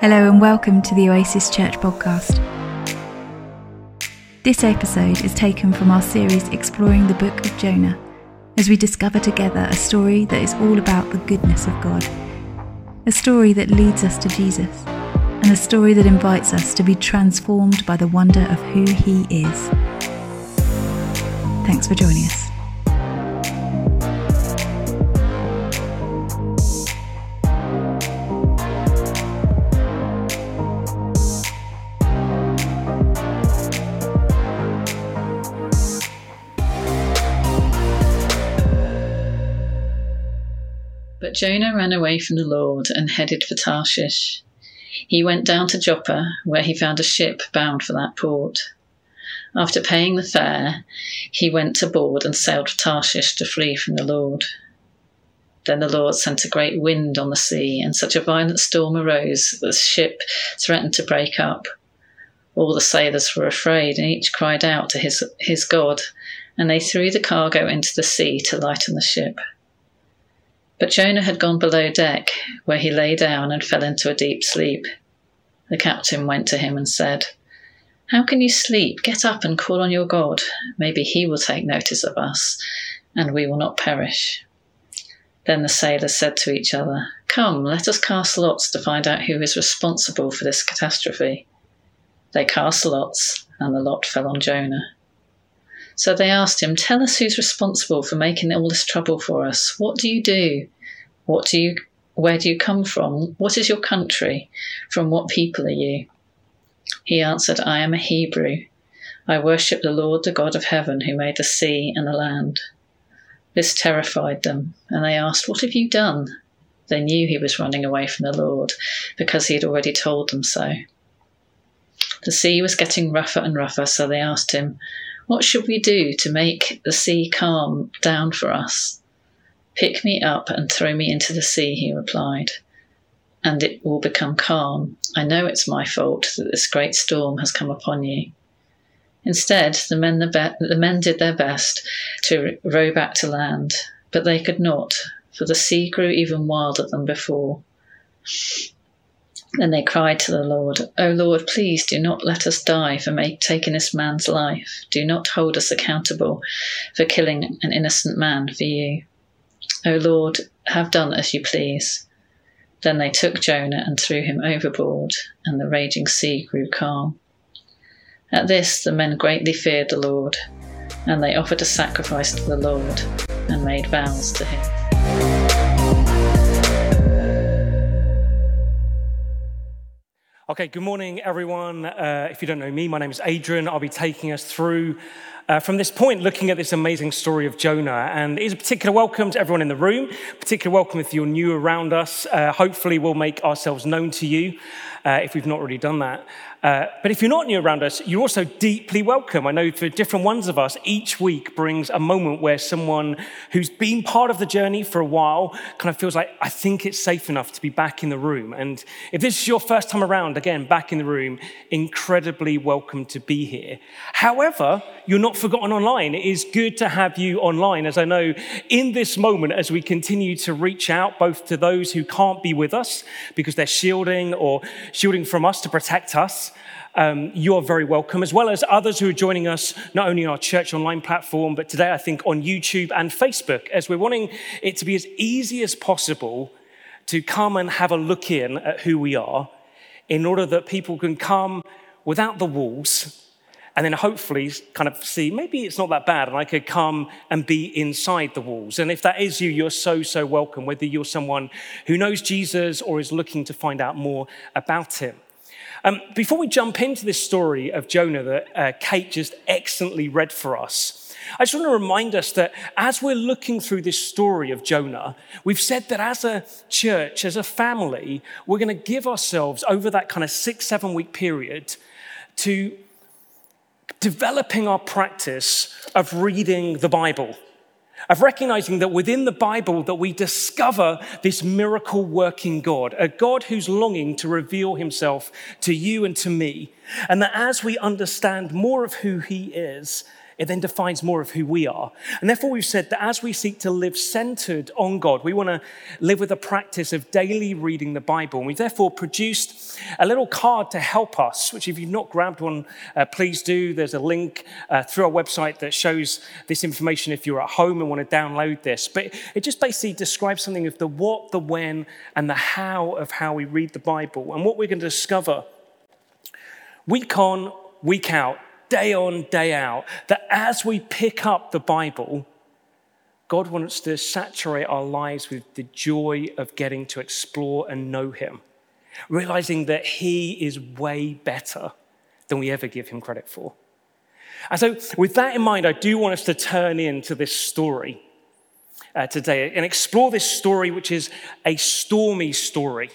Hello and welcome to the Oasis Church podcast. This episode is taken from our series exploring the book of Jonah as we discover together a story that is all about the goodness of God, a story that leads us to Jesus, and a story that invites us to be transformed by the wonder of who He is. Thanks for joining us. Jonah ran away from the Lord and headed for Tarshish. He went down to Joppa, where he found a ship bound for that port. After paying the fare, he went aboard and sailed for Tarshish to flee from the Lord. Then the Lord sent a great wind on the sea, and such a violent storm arose that the ship threatened to break up. All the sailors were afraid, and each cried out to his, his God, and they threw the cargo into the sea to lighten the ship. But Jonah had gone below deck, where he lay down and fell into a deep sleep. The captain went to him and said, How can you sleep? Get up and call on your God. Maybe he will take notice of us, and we will not perish. Then the sailors said to each other, Come, let us cast lots to find out who is responsible for this catastrophe. They cast lots, and the lot fell on Jonah. So they asked him, Tell us who's responsible for making all this trouble for us. What do you do? What do you where do you come from? What is your country? From what people are you? He answered, I am a Hebrew. I worship the Lord, the God of heaven, who made the sea and the land. This terrified them, and they asked, What have you done? They knew he was running away from the Lord, because he had already told them so. The sea was getting rougher and rougher, so they asked him, what should we do to make the sea calm down for us? Pick me up and throw me into the sea, he replied, and it will become calm. I know it's my fault that this great storm has come upon you. Instead, the men, the, be- the men did their best to row back to land, but they could not, for the sea grew even wilder than before. Then they cried to the Lord, O Lord, please do not let us die for make, taking this man's life. Do not hold us accountable for killing an innocent man for you. O Lord, have done as you please. Then they took Jonah and threw him overboard, and the raging sea grew calm. At this, the men greatly feared the Lord, and they offered a sacrifice to the Lord and made vows to him. Okay, good morning, everyone. Uh, if you don't know me, my name is Adrian. I'll be taking us through uh, from this point, looking at this amazing story of Jonah. And it is a particular welcome to everyone in the room, particular welcome if you're new around us. Uh, hopefully, we'll make ourselves known to you uh, if we've not already done that. Uh, but if you're not new around us, you're also deeply welcome. I know for different ones of us, each week brings a moment where someone who's been part of the journey for a while kind of feels like, I think it's safe enough to be back in the room. And if this is your first time around, again, back in the room, incredibly welcome to be here. However, you're not forgotten online. It is good to have you online, as I know in this moment, as we continue to reach out both to those who can't be with us because they're shielding or shielding from us to protect us um, you're very welcome, as well as others who are joining us not only on our church online platform, but today I think on YouTube and Facebook, as we're wanting it to be as easy as possible to come and have a look in at who we are in order that people can come without the walls and then hopefully kind of see maybe it's not that bad and I could come and be inside the walls. And if that is you, you're so, so welcome, whether you're someone who knows Jesus or is looking to find out more about him. Um, before we jump into this story of Jonah that uh, Kate just excellently read for us, I just want to remind us that as we're looking through this story of Jonah, we've said that as a church, as a family, we're going to give ourselves over that kind of six, seven week period to developing our practice of reading the Bible of recognizing that within the Bible that we discover this miracle working God, a God who's longing to reveal himself to you and to me. And that as we understand more of who he is, it then defines more of who we are. And therefore, we've said that as we seek to live centered on God, we want to live with a practice of daily reading the Bible. And we've therefore produced a little card to help us, which if you've not grabbed one, uh, please do. There's a link uh, through our website that shows this information if you're at home and want to download this. But it just basically describes something of the what, the when, and the how of how we read the Bible. And what we're going to discover week on, week out, day on, day out, that as we pick up the Bible, God wants to saturate our lives with the joy of getting to explore and know Him, realizing that He is way better than we ever give Him credit for. And so, with that in mind, I do want us to turn into this story uh, today and explore this story, which is a stormy story.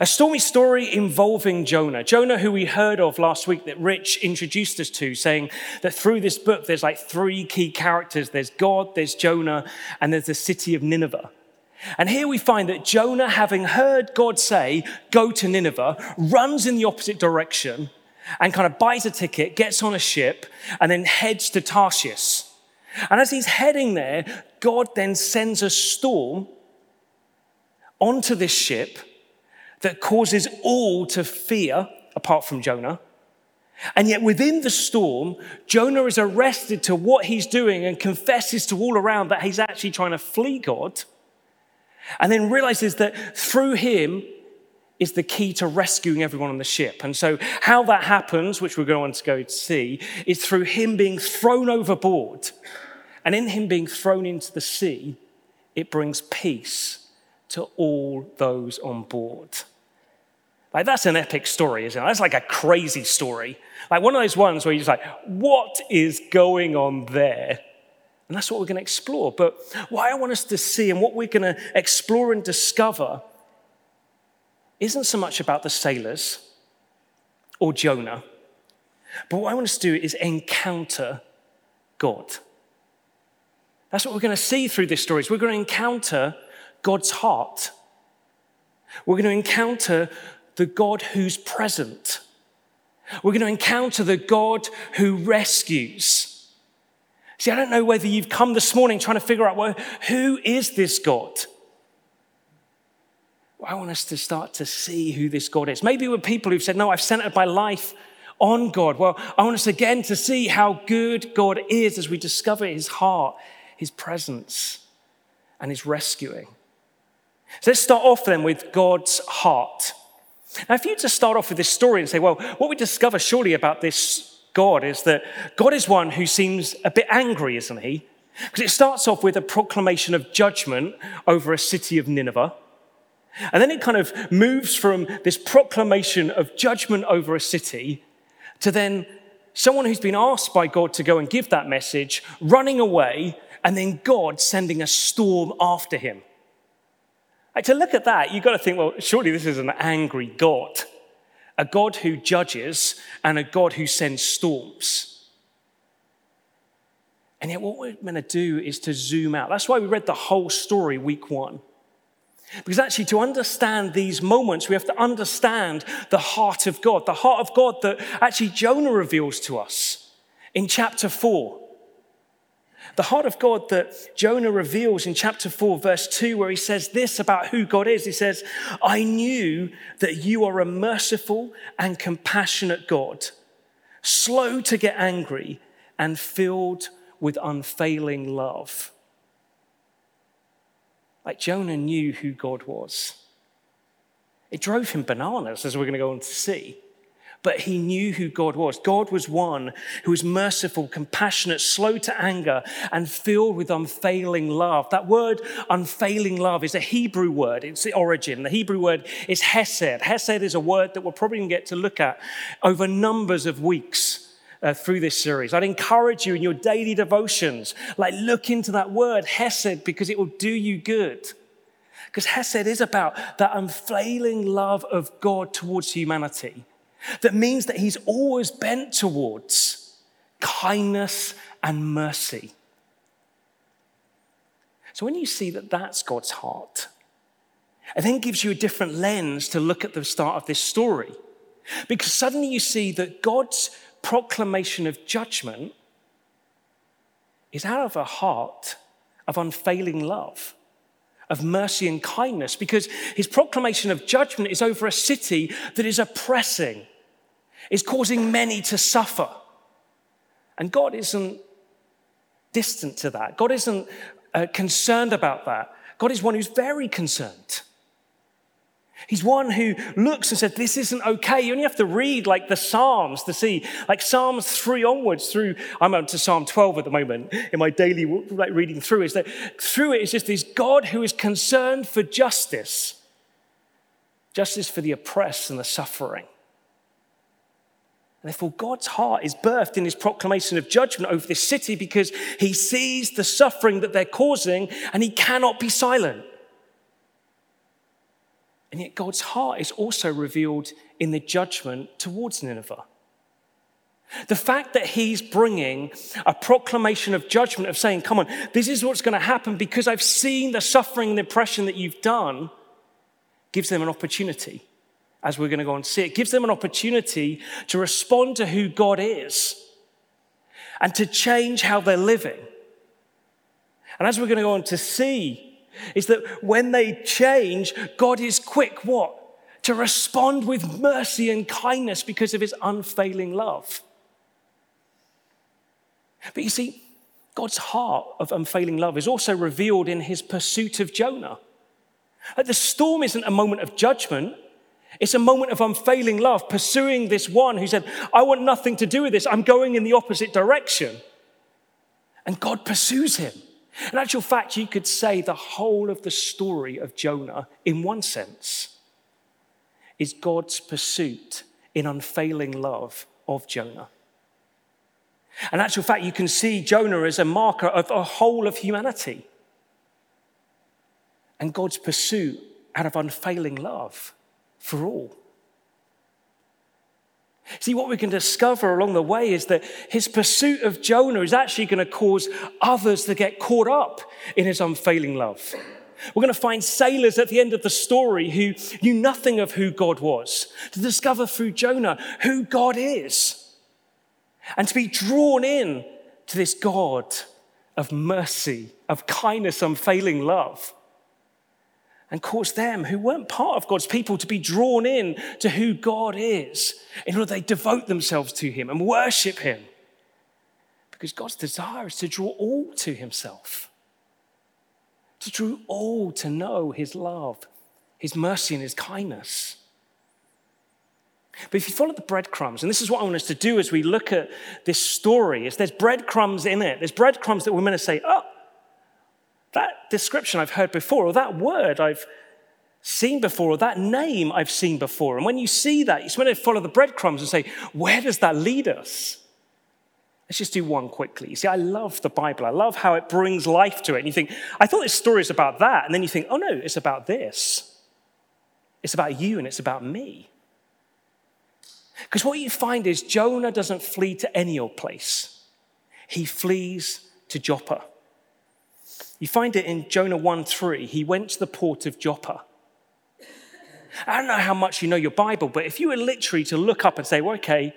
A stormy story involving Jonah. Jonah, who we heard of last week that Rich introduced us to, saying that through this book there's like three key characters there's God, there's Jonah, and there's the city of Nineveh. And here we find that Jonah, having heard God say, Go to Nineveh, runs in the opposite direction and kind of buys a ticket, gets on a ship, and then heads to Tarshish. And as he's heading there, God then sends a storm onto this ship that causes all to fear, apart from Jonah. And yet, within the storm, Jonah is arrested to what he's doing and confesses to all around that he's actually trying to flee God. And then realizes that through him is the key to rescuing everyone on the ship. And so, how that happens, which we're going to go to see, is through him being thrown overboard. And in him being thrown into the sea, it brings peace to all those on board. Like, that's an epic story, isn't it? That's like a crazy story. Like one of those ones where you're just like, what is going on there? And that's what we're going to explore. But what I want us to see and what we're going to explore and discover isn't so much about the sailors or Jonah, but what I want us to do is encounter God. That's what we're going to see through this story. Is we're going to encounter God's heart. We're going to encounter the God who's present. We're going to encounter the God who rescues. See, I don't know whether you've come this morning trying to figure out well, who is this God? Well, I want us to start to see who this God is. Maybe we're people who've said, No, I've centered my life on God. Well, I want us again to see how good God is as we discover his heart, his presence, and his rescuing. So let's start off then with God's heart. Now, if you just start off with this story and say, well, what we discover surely about this God is that God is one who seems a bit angry, isn't he? Because it starts off with a proclamation of judgment over a city of Nineveh. And then it kind of moves from this proclamation of judgment over a city to then someone who's been asked by God to go and give that message running away, and then God sending a storm after him. To look at that, you've got to think, well, surely this is an angry God, a God who judges and a God who sends storms. And yet, what we're going to do is to zoom out. That's why we read the whole story week one. Because actually, to understand these moments, we have to understand the heart of God, the heart of God that actually Jonah reveals to us in chapter 4. The heart of God that Jonah reveals in chapter 4, verse 2, where he says this about who God is. He says, I knew that you are a merciful and compassionate God, slow to get angry and filled with unfailing love. Like Jonah knew who God was. It drove him bananas, as we're going to go on to see but he knew who God was. God was one who was merciful, compassionate, slow to anger, and filled with unfailing love. That word, unfailing love, is a Hebrew word. It's the origin. The Hebrew word is hesed. Hesed is a word that we're probably going to get to look at over numbers of weeks. Uh, through this series, I'd encourage you in your daily devotions, like look into that word hesed because it will do you good. Because hesed is about that unfailing love of God towards humanity that means that he's always bent towards kindness and mercy. So when you see that that's God's heart, it then gives you a different lens to look at the start of this story. Because suddenly you see that God's proclamation of judgment is out of a heart of unfailing love, of mercy and kindness, because his proclamation of judgment is over a city that is oppressing, is causing many to suffer. And God isn't distant to that. God isn't uh, concerned about that. God is one who's very concerned. He's one who looks and says, This isn't okay. You only have to read like the Psalms to see, like Psalms 3 onwards through, I'm up to Psalm 12 at the moment in my daily like, reading through, is that through it is just this God who is concerned for justice, justice for the oppressed and the suffering. And therefore, God's heart is birthed in his proclamation of judgment over this city because he sees the suffering that they're causing and he cannot be silent. And yet, God's heart is also revealed in the judgment towards Nineveh. The fact that he's bringing a proclamation of judgment, of saying, Come on, this is what's going to happen because I've seen the suffering and the oppression that you've done, gives them an opportunity, as we're going to go and see. It gives them an opportunity to respond to who God is and to change how they're living. And as we're going to go on to see, is that when they change, God is quick, what? To respond with mercy and kindness because of his unfailing love. But you see, God's heart of unfailing love is also revealed in his pursuit of Jonah. The storm isn't a moment of judgment, it's a moment of unfailing love, pursuing this one who said, I want nothing to do with this, I'm going in the opposite direction. And God pursues him. In actual fact, you could say the whole of the story of Jonah, in one sense, is God's pursuit in unfailing love of Jonah. In actual fact, you can see Jonah as a marker of a whole of humanity and God's pursuit out of unfailing love for all. See, what we can discover along the way is that his pursuit of Jonah is actually going to cause others to get caught up in his unfailing love. We're going to find sailors at the end of the story who knew nothing of who God was, to discover through Jonah who God is, and to be drawn in to this God of mercy, of kindness, unfailing love and cause them who weren't part of God's people to be drawn in to who God is in order they devote themselves to Him and worship Him. Because God's desire is to draw all to Himself, to draw all to know His love, His mercy, and His kindness. But if you follow the breadcrumbs, and this is what I want us to do as we look at this story, is there's breadcrumbs in it. There's breadcrumbs that we're going to say, oh, that description I've heard before, or that word I've seen before, or that name I've seen before. And when you see that, you want to follow the breadcrumbs and say, where does that lead us? Let's just do one quickly. You see, I love the Bible. I love how it brings life to it. And you think, I thought this story is about that. And then you think, oh no, it's about this. It's about you and it's about me. Because what you find is Jonah doesn't flee to any old place, he flees to Joppa. You find it in Jonah 1 3. He went to the port of Joppa. I don't know how much you know your Bible, but if you were literally to look up and say, well, okay,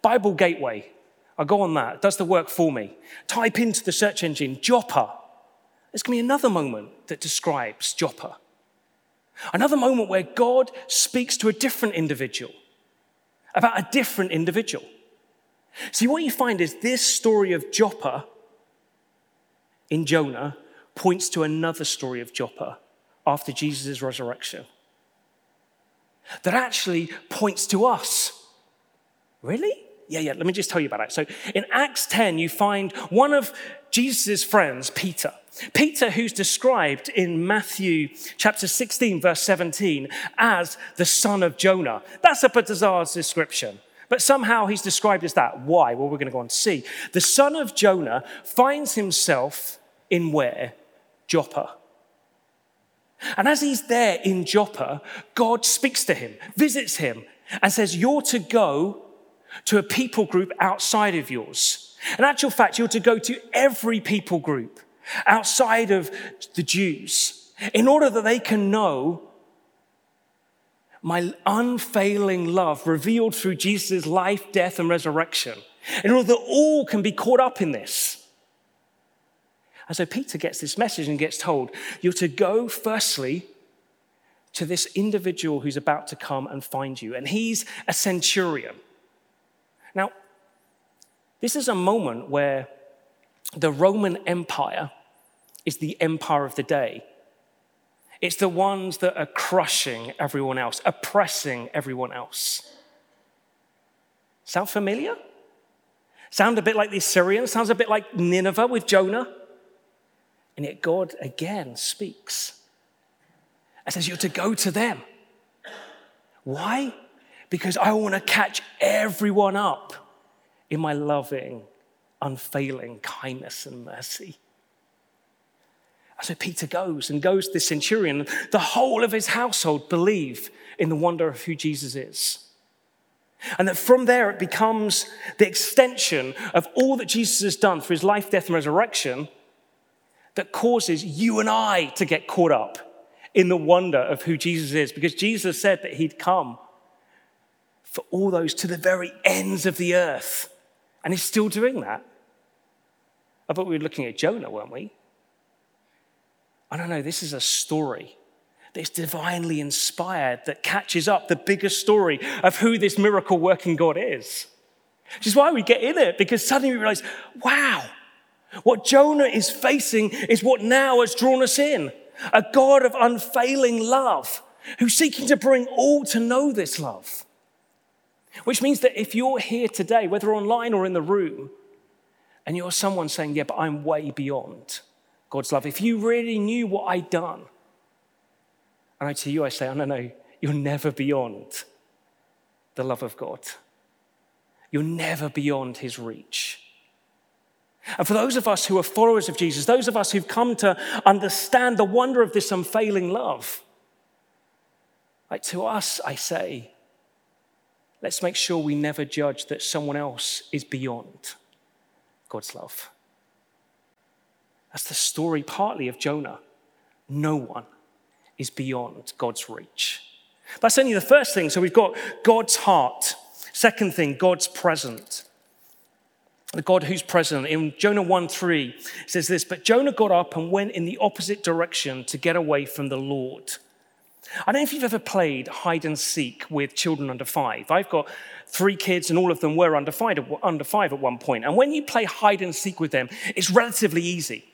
Bible Gateway, I'll go on that, it does the work for me. Type into the search engine Joppa. There's going to be another moment that describes Joppa. Another moment where God speaks to a different individual about a different individual. See, what you find is this story of Joppa in Jonah points to another story of Joppa after Jesus' resurrection that actually points to us. Really? Yeah, yeah, let me just tell you about it. So in Acts 10, you find one of Jesus' friends, Peter. Peter, who's described in Matthew chapter 16, verse 17, as the son of Jonah. That's a bizarre description. But somehow he's described as that. Why? Well, we're going to go on to see. The son of Jonah finds himself in where? Joppa. And as he's there in Joppa, God speaks to him, visits him, and says, You're to go to a people group outside of yours. In actual fact, you're to go to every people group outside of the Jews in order that they can know my unfailing love revealed through Jesus' life, death, and resurrection. In order that all can be caught up in this. And so Peter gets this message and gets told, You're to go firstly to this individual who's about to come and find you. And he's a centurion. Now, this is a moment where the Roman Empire is the empire of the day. It's the ones that are crushing everyone else, oppressing everyone else. Sound familiar? Sound a bit like the Assyrians? Sounds a bit like Nineveh with Jonah? And yet God again speaks and says, You're to go to them. Why? Because I want to catch everyone up in my loving, unfailing kindness and mercy. So Peter goes and goes to the centurion. The whole of his household believe in the wonder of who Jesus is. And that from there it becomes the extension of all that Jesus has done for his life, death, and resurrection that causes you and I to get caught up in the wonder of who Jesus is. Because Jesus said that he'd come for all those to the very ends of the earth. And he's still doing that. I thought we were looking at Jonah, weren't we? I don't know, this is a story that's divinely inspired that catches up the bigger story of who this miracle working God is. Which is why we get in it, because suddenly we realize, wow, what Jonah is facing is what now has drawn us in a God of unfailing love who's seeking to bring all to know this love. Which means that if you're here today, whether online or in the room, and you're someone saying, Yeah, but I'm way beyond God's love, if you really knew what I'd done, and I to you, I say, Oh, no, no, you're never beyond the love of God. You're never beyond his reach. And for those of us who are followers of Jesus, those of us who've come to understand the wonder of this unfailing love, like to us, I say, let's make sure we never judge that someone else is beyond God's love. That's the story partly of Jonah. No one is beyond God's reach. That's only the first thing. So we've got God's heart. Second thing, God's present the God who's present. In Jonah 1 3, it says this But Jonah got up and went in the opposite direction to get away from the Lord. I don't know if you've ever played hide and seek with children under five. I've got three kids, and all of them were under five, under five at one point. And when you play hide and seek with them, it's relatively easy.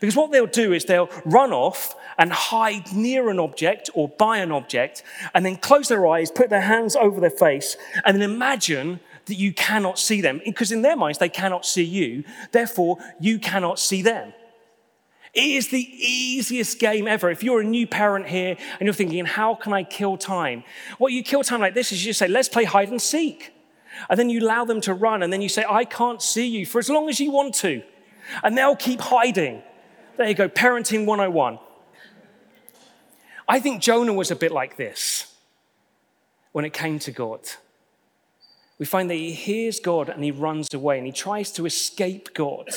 Because what they'll do is they'll run off and hide near an object or by an object, and then close their eyes, put their hands over their face, and then imagine that you cannot see them. Because in their minds, they cannot see you. Therefore, you cannot see them. It is the easiest game ever. If you're a new parent here and you're thinking, how can I kill time? What you kill time like this is you just say, let's play hide and seek. And then you allow them to run, and then you say, I can't see you for as long as you want to. And they'll keep hiding. There you go, parenting 101. I think Jonah was a bit like this when it came to God we find that he hears God and he runs away and he tries to escape God.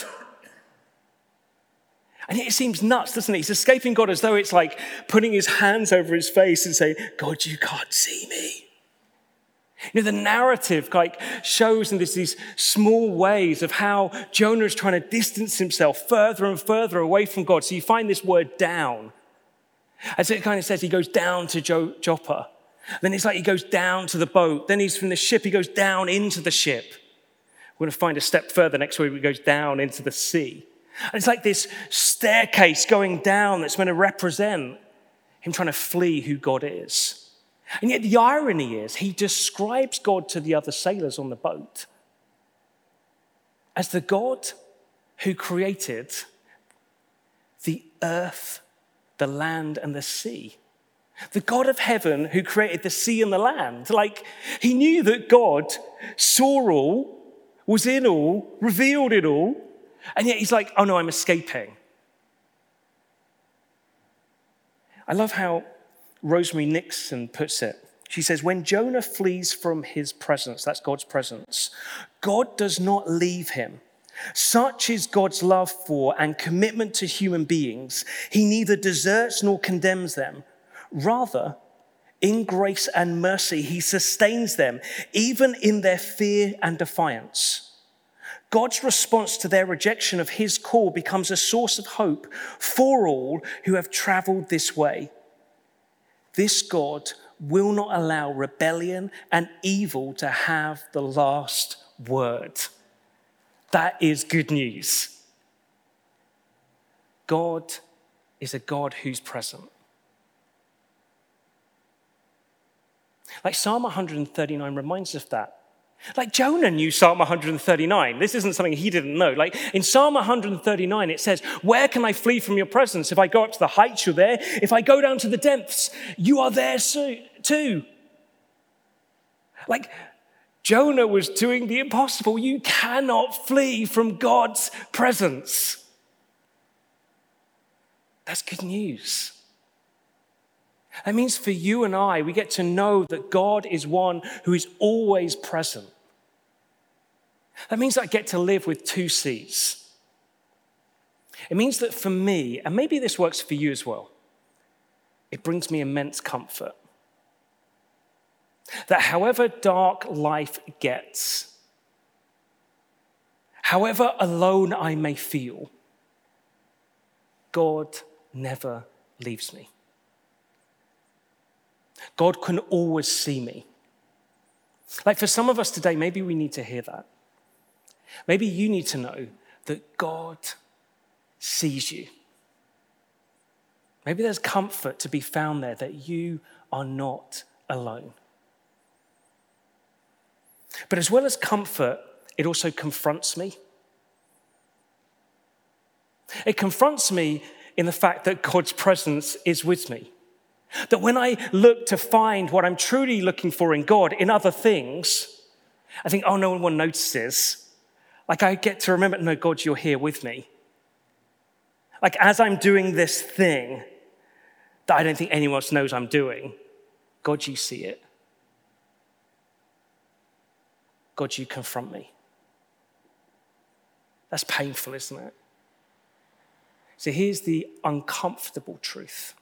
And it seems nuts, doesn't it? He's escaping God as though it's like putting his hands over his face and saying, God, you can't see me. You know, the narrative like shows in this, these small ways of how Jonah is trying to distance himself further and further away from God. So you find this word down. As it kind of says, he goes down to Joppa. Then it's like he goes down to the boat. Then he's from the ship, he goes down into the ship. We're going to find a step further next week, he goes down into the sea. And it's like this staircase going down that's going to represent him trying to flee who God is. And yet the irony is, he describes God to the other sailors on the boat as the God who created the earth, the land, and the sea. The God of heaven who created the sea and the land. Like, he knew that God saw all, was in all, revealed it all, and yet he's like, oh no, I'm escaping. I love how Rosemary Nixon puts it. She says, when Jonah flees from his presence, that's God's presence, God does not leave him. Such is God's love for and commitment to human beings. He neither deserts nor condemns them. Rather, in grace and mercy, he sustains them, even in their fear and defiance. God's response to their rejection of his call becomes a source of hope for all who have traveled this way. This God will not allow rebellion and evil to have the last word. That is good news. God is a God who's present. Like Psalm 139 reminds us of that. Like Jonah knew Psalm 139. This isn't something he didn't know. Like in Psalm 139, it says, Where can I flee from your presence? If I go up to the heights, you're there. If I go down to the depths, you are there too. Like Jonah was doing the impossible. You cannot flee from God's presence. That's good news. That means for you and I, we get to know that God is one who is always present. That means I get to live with two C's. It means that for me, and maybe this works for you as well, it brings me immense comfort. That however dark life gets, however alone I may feel, God never leaves me. God can always see me. Like for some of us today, maybe we need to hear that. Maybe you need to know that God sees you. Maybe there's comfort to be found there that you are not alone. But as well as comfort, it also confronts me. It confronts me in the fact that God's presence is with me. That when I look to find what I'm truly looking for in God in other things, I think, oh, no one notices. Like I get to remember, no, God, you're here with me. Like as I'm doing this thing that I don't think anyone else knows I'm doing, God, you see it. God, you confront me. That's painful, isn't it? So here's the uncomfortable truth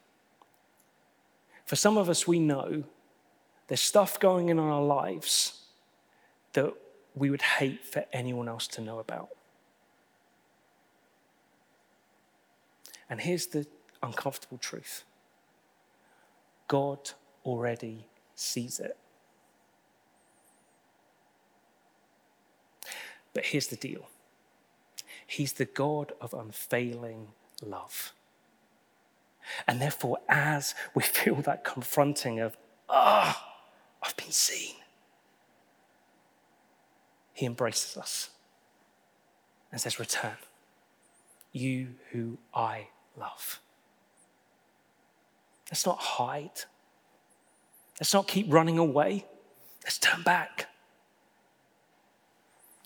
for some of us, we know there's stuff going on in our lives that we would hate for anyone else to know about. And here's the uncomfortable truth God already sees it. But here's the deal He's the God of unfailing love. And therefore, as we feel that confronting of, ah, oh, I've been seen, he embraces us and says, Return, you who I love. Let's not hide. Let's not keep running away. Let's turn back.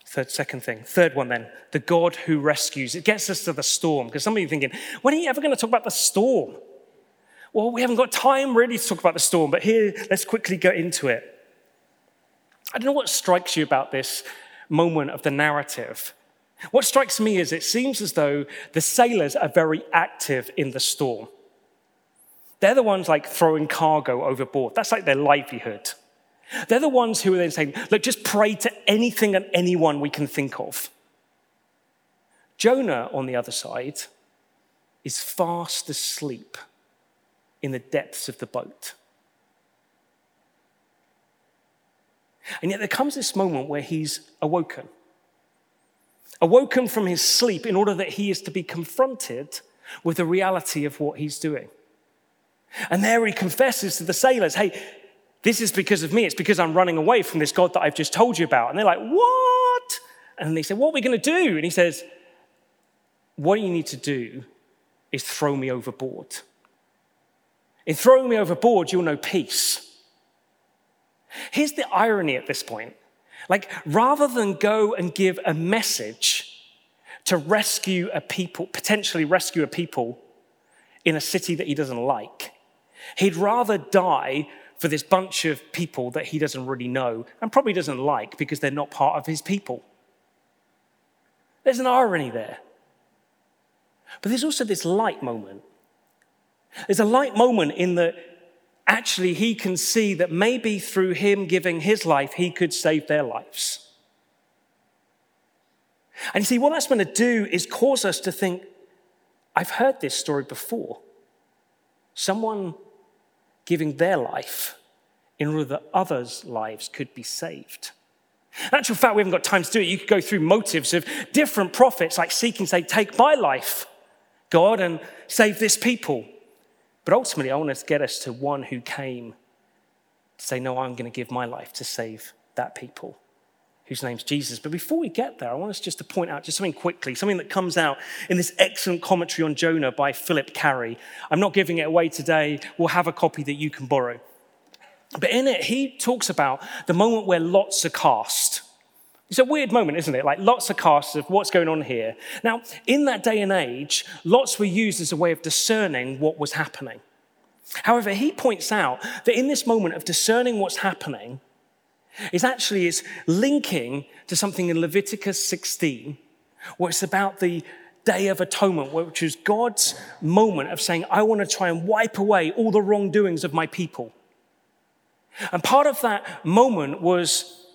Third, second thing. Third one then, the God who rescues. It gets us to the storm. Because some of you are thinking, when are you ever going to talk about the storm? Well, we haven't got time really to talk about the storm, but here, let's quickly go into it. I don't know what strikes you about this moment of the narrative. What strikes me is it seems as though the sailors are very active in the storm. They're the ones like throwing cargo overboard. That's like their livelihood. They're the ones who are then saying, look, just pray to anything and anyone we can think of. Jonah, on the other side, is fast asleep in the depths of the boat. And yet there comes this moment where he's awoken. Awoken from his sleep in order that he is to be confronted with the reality of what he's doing. And there he confesses to the sailors, hey, this is because of me. It's because I'm running away from this God that I've just told you about. And they're like, What? And they say, What are we going to do? And he says, What you need to do is throw me overboard. In throwing me overboard, you'll know peace. Here's the irony at this point. Like, rather than go and give a message to rescue a people, potentially rescue a people in a city that he doesn't like, he'd rather die for this bunch of people that he doesn't really know and probably doesn't like because they're not part of his people. There's an irony there. But there's also this light moment. There's a light moment in that actually he can see that maybe through him giving his life, he could save their lives. And you see, what that's going to do is cause us to think, I've heard this story before. Someone giving their life in order that others' lives could be saved. In actual fact, we haven't got time to do it. You could go through motives of different prophets, like seeking, say, take my life, God, and save this people. But ultimately, I want to get us to one who came to say, No, I'm going to give my life to save that people whose name's Jesus. But before we get there, I want us just to point out just something quickly, something that comes out in this excellent commentary on Jonah by Phillip Cary. I'm not giving it away today. We'll have a copy that you can borrow. But in it, he talks about the moment where lots are cast. It's a weird moment, isn't it? Like lots are cast of what's going on here. Now, in that day and age, lots were used as a way of discerning what was happening. However, he points out that in this moment of discerning what's happening, is actually is linking to something in Leviticus 16, where it's about the Day of Atonement, which is God's moment of saying, I want to try and wipe away all the wrongdoings of my people. And part of that moment was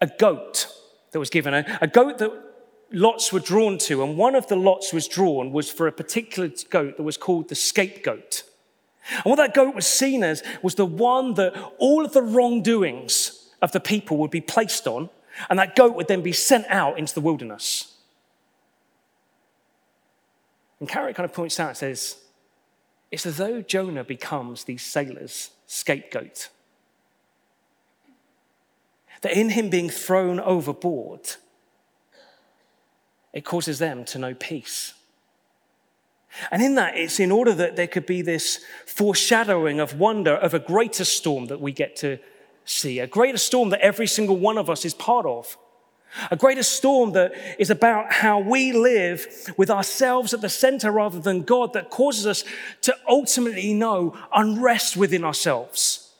a goat that was given, a, a goat that lots were drawn to. And one of the lots was drawn was for a particular goat that was called the scapegoat. And what that goat was seen as was the one that all of the wrongdoings of the people would be placed on, and that goat would then be sent out into the wilderness. And Cary kind of points out, and says, it's as though Jonah becomes these sailors' scapegoat. That in him being thrown overboard, it causes them to know peace. And in that, it's in order that there could be this foreshadowing of wonder of a greater storm that we get to see, a greater storm that every single one of us is part of. A greater storm that is about how we live with ourselves at the center rather than God, that causes us to ultimately know unrest within ourselves.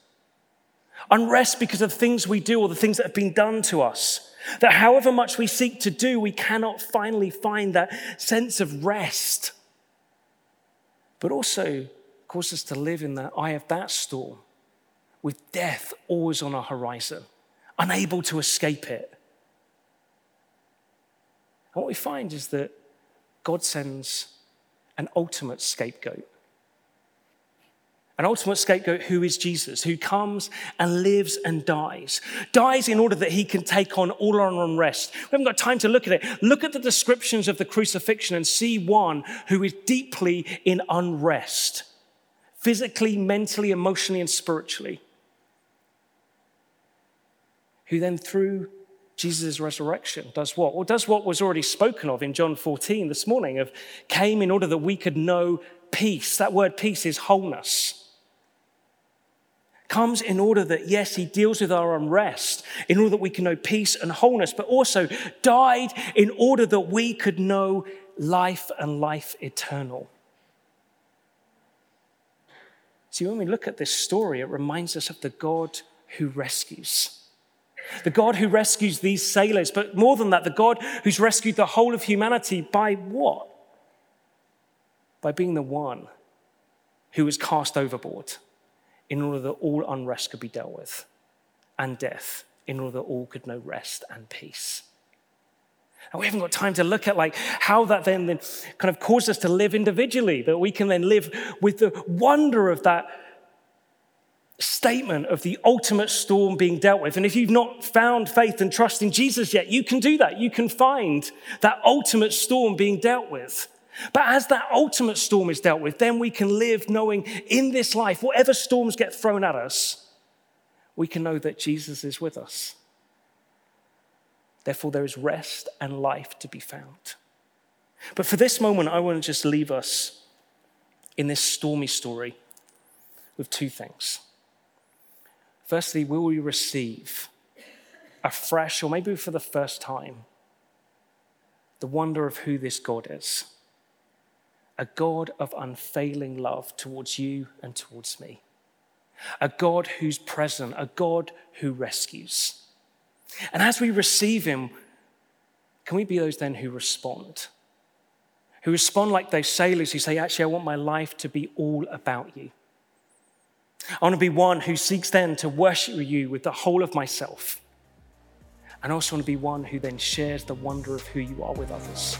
Unrest because of things we do or the things that have been done to us. That however much we seek to do, we cannot finally find that sense of rest. But also causes us to live in the eye of that storm with death always on our horizon, unable to escape it. And what we find is that God sends an ultimate scapegoat. An ultimate scapegoat who is Jesus, who comes and lives and dies. Dies in order that he can take on all our unrest. We haven't got time to look at it. Look at the descriptions of the crucifixion and see one who is deeply in unrest, physically, mentally, emotionally, and spiritually who then through Jesus' resurrection does what? Well, does what was already spoken of in John 14 this morning of came in order that we could know peace. That word peace is wholeness. Comes in order that, yes, he deals with our unrest, in order that we can know peace and wholeness, but also died in order that we could know life and life eternal. See, when we look at this story, it reminds us of the God who rescues the God who rescues these sailors, but more than that, the God who's rescued the whole of humanity by what? By being the one who was cast overboard in order that all unrest could be dealt with, and death in order that all could know rest and peace. And we haven't got time to look at like how that then, then kind of caused us to live individually, that we can then live with the wonder of that statement of the ultimate storm being dealt with. And if you've not found faith and trust in Jesus yet, you can do that. You can find that ultimate storm being dealt with. But as that ultimate storm is dealt with, then we can live knowing in this life, whatever storms get thrown at us, we can know that Jesus is with us. Therefore, there is rest and life to be found. But for this moment, I want to just leave us in this stormy story with two things. Firstly, will we receive afresh, or maybe for the first time, the wonder of who this God is? A God of unfailing love towards you and towards me. A God who's present, a God who rescues. And as we receive Him, can we be those then who respond? Who respond like those sailors who say, Actually, I want my life to be all about you. I want to be one who seeks then to worship you with the whole of myself And I also want to be one who then shares the wonder of who you are with others.